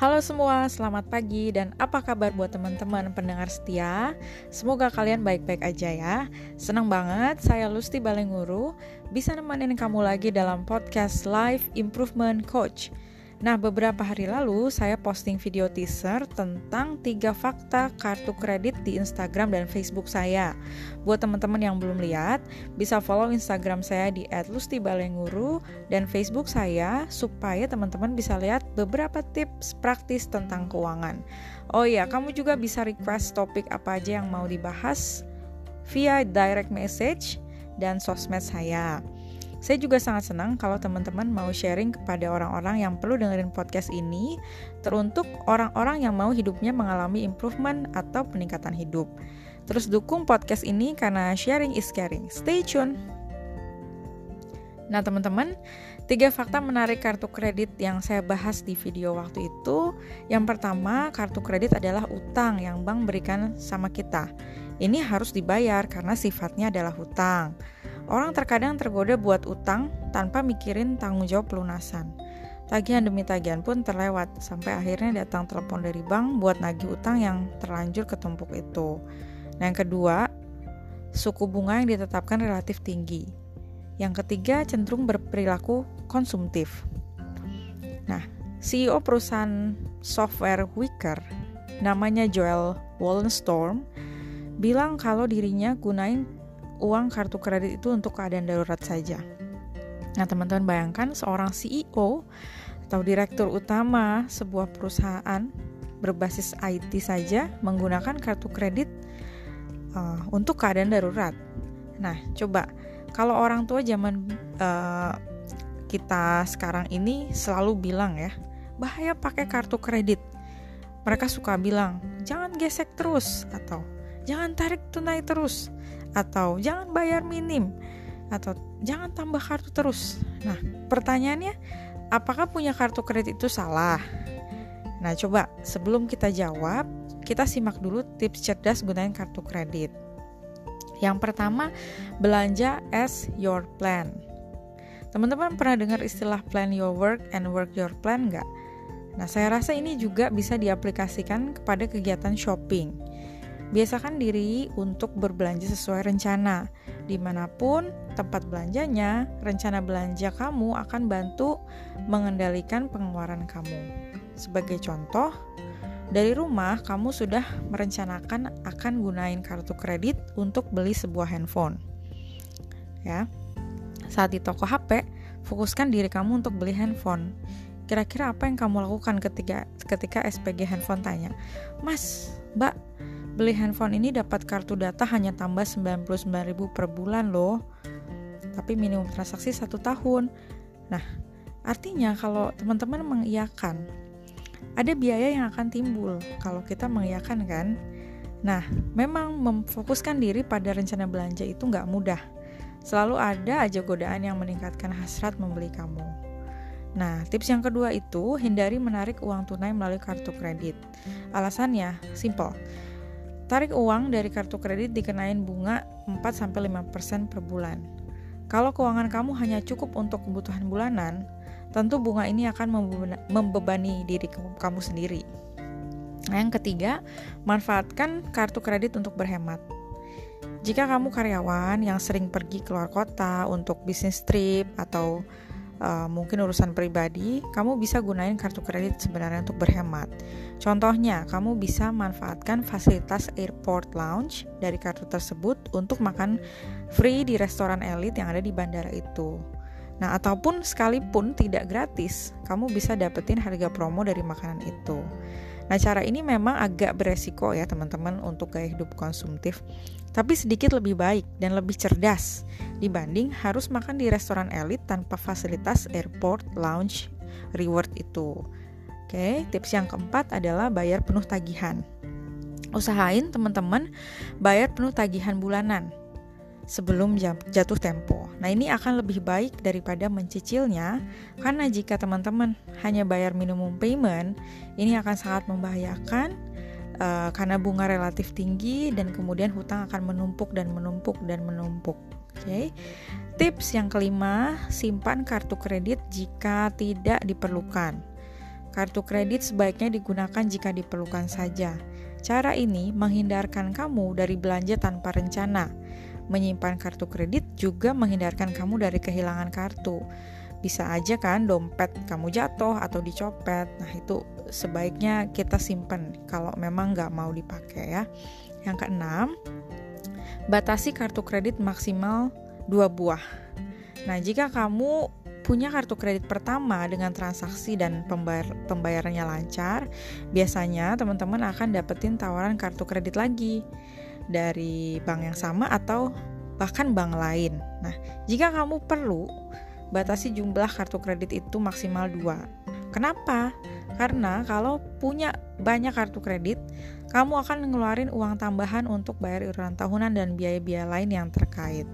Halo semua, selamat pagi dan apa kabar buat teman-teman pendengar setia? Semoga kalian baik-baik aja ya. Senang banget saya Lusti Balenguru bisa nemenin kamu lagi dalam podcast Life Improvement Coach. Nah, beberapa hari lalu saya posting video teaser tentang tiga fakta kartu kredit di Instagram dan Facebook saya. Buat teman-teman yang belum lihat, bisa follow Instagram saya di @lustibalenguru dan Facebook saya supaya teman-teman bisa lihat beberapa tips praktis tentang keuangan. Oh iya, kamu juga bisa request topik apa aja yang mau dibahas via direct message dan sosmed saya. Saya juga sangat senang kalau teman-teman mau sharing kepada orang-orang yang perlu dengerin podcast ini, teruntuk orang-orang yang mau hidupnya mengalami improvement atau peningkatan hidup. Terus dukung podcast ini karena sharing is caring. Stay tune. Nah, teman-teman, tiga fakta menarik kartu kredit yang saya bahas di video waktu itu. Yang pertama, kartu kredit adalah utang yang bank berikan sama kita. Ini harus dibayar karena sifatnya adalah hutang. Orang terkadang tergoda buat utang tanpa mikirin tanggung jawab pelunasan. Tagihan demi tagihan pun terlewat sampai akhirnya datang telepon dari bank buat nagih utang yang terlanjur ketumpuk itu. Nah, yang kedua, suku bunga yang ditetapkan relatif tinggi. Yang ketiga, cenderung berperilaku konsumtif. Nah, CEO perusahaan software Wicker, namanya Joel Wallenstorm, bilang kalau dirinya gunain uang kartu kredit itu untuk keadaan darurat saja. Nah, teman-teman bayangkan seorang CEO atau direktur utama sebuah perusahaan berbasis IT saja menggunakan kartu kredit uh, untuk keadaan darurat. Nah, coba kalau orang tua zaman uh, kita sekarang ini selalu bilang ya, bahaya pakai kartu kredit. Mereka suka bilang, jangan gesek terus atau jangan tarik tunai terus atau jangan bayar minim atau jangan tambah kartu terus. Nah, pertanyaannya, apakah punya kartu kredit itu salah? Nah, coba sebelum kita jawab, kita simak dulu tips cerdas gunain kartu kredit. Yang pertama, belanja as your plan. Teman-teman pernah dengar istilah plan your work and work your plan nggak? Nah, saya rasa ini juga bisa diaplikasikan kepada kegiatan shopping. Biasakan diri untuk berbelanja sesuai rencana. Di mana pun tempat belanjanya, rencana belanja kamu akan bantu mengendalikan pengeluaran kamu. Sebagai contoh, dari rumah kamu sudah merencanakan akan gunain kartu kredit untuk beli sebuah handphone. Ya. Saat di toko HP, fokuskan diri kamu untuk beli handphone. Kira-kira apa yang kamu lakukan ketika ketika SPG handphone tanya, "Mas, Mbak, Beli handphone ini dapat kartu data hanya tambah 99.000 per bulan loh. Tapi minimum transaksi satu tahun. Nah, artinya kalau teman-teman mengiyakan, ada biaya yang akan timbul kalau kita mengiyakan kan. Nah, memang memfokuskan diri pada rencana belanja itu nggak mudah. Selalu ada aja godaan yang meningkatkan hasrat membeli kamu. Nah, tips yang kedua itu hindari menarik uang tunai melalui kartu kredit. Alasannya simple Tarik uang dari kartu kredit dikenain bunga 4-5% per bulan. Kalau keuangan kamu hanya cukup untuk kebutuhan bulanan, tentu bunga ini akan membebani diri kamu sendiri. Yang ketiga, manfaatkan kartu kredit untuk berhemat. Jika kamu karyawan yang sering pergi keluar kota untuk bisnis trip atau uh, mungkin urusan pribadi, kamu bisa gunain kartu kredit sebenarnya untuk berhemat. Contohnya, kamu bisa manfaatkan fasilitas airport lounge dari kartu tersebut untuk makan free di restoran elit yang ada di bandara itu. Nah, ataupun sekalipun tidak gratis, kamu bisa dapetin harga promo dari makanan itu. Nah, cara ini memang agak beresiko ya teman-teman untuk gaya hidup konsumtif, tapi sedikit lebih baik dan lebih cerdas dibanding harus makan di restoran elit tanpa fasilitas airport lounge reward itu. Oke, tips yang keempat adalah bayar penuh tagihan. Usahain teman-teman bayar penuh tagihan bulanan sebelum jatuh tempo. Nah, ini akan lebih baik daripada mencicilnya karena jika teman-teman hanya bayar minimum payment, ini akan sangat membahayakan uh, karena bunga relatif tinggi dan kemudian hutang akan menumpuk dan menumpuk dan menumpuk. Oke. Okay. Tips yang kelima, simpan kartu kredit jika tidak diperlukan. Kartu kredit sebaiknya digunakan jika diperlukan saja. Cara ini menghindarkan kamu dari belanja tanpa rencana. Menyimpan kartu kredit juga menghindarkan kamu dari kehilangan kartu. Bisa aja kan dompet kamu jatuh atau dicopet. Nah itu sebaiknya kita simpen kalau memang nggak mau dipakai ya. Yang keenam, batasi kartu kredit maksimal dua buah. Nah jika kamu punya kartu kredit pertama dengan transaksi dan pembayar, pembayarannya lancar, biasanya teman-teman akan dapetin tawaran kartu kredit lagi dari bank yang sama atau bahkan bank lain. Nah, jika kamu perlu, batasi jumlah kartu kredit itu maksimal dua. Kenapa? Karena kalau punya banyak kartu kredit, kamu akan ngeluarin uang tambahan untuk bayar iuran tahunan dan biaya-biaya lain yang terkait.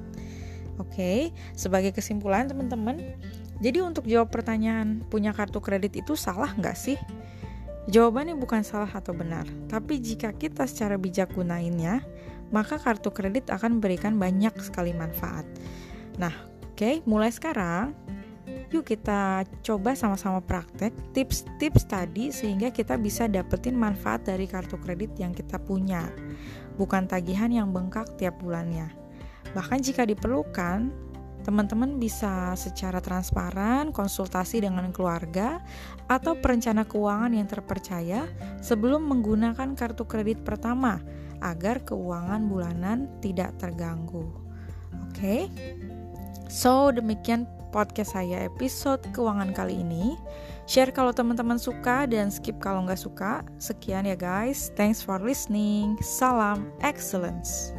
Oke, sebagai kesimpulan teman-teman, jadi untuk jawab pertanyaan punya kartu kredit itu salah nggak sih? Jawabannya bukan salah atau benar, tapi jika kita secara bijak gunainnya, maka kartu kredit akan memberikan banyak sekali manfaat. Nah, oke, mulai sekarang yuk kita coba sama-sama praktek tips-tips tadi sehingga kita bisa dapetin manfaat dari kartu kredit yang kita punya, bukan tagihan yang bengkak tiap bulannya. Bahkan jika diperlukan, teman-teman bisa secara transparan konsultasi dengan keluarga atau perencana keuangan yang terpercaya sebelum menggunakan kartu kredit pertama agar keuangan bulanan tidak terganggu. Oke. Okay? So, demikian podcast saya episode keuangan kali ini. Share kalau teman-teman suka dan skip kalau nggak suka. Sekian ya guys. Thanks for listening. Salam excellence.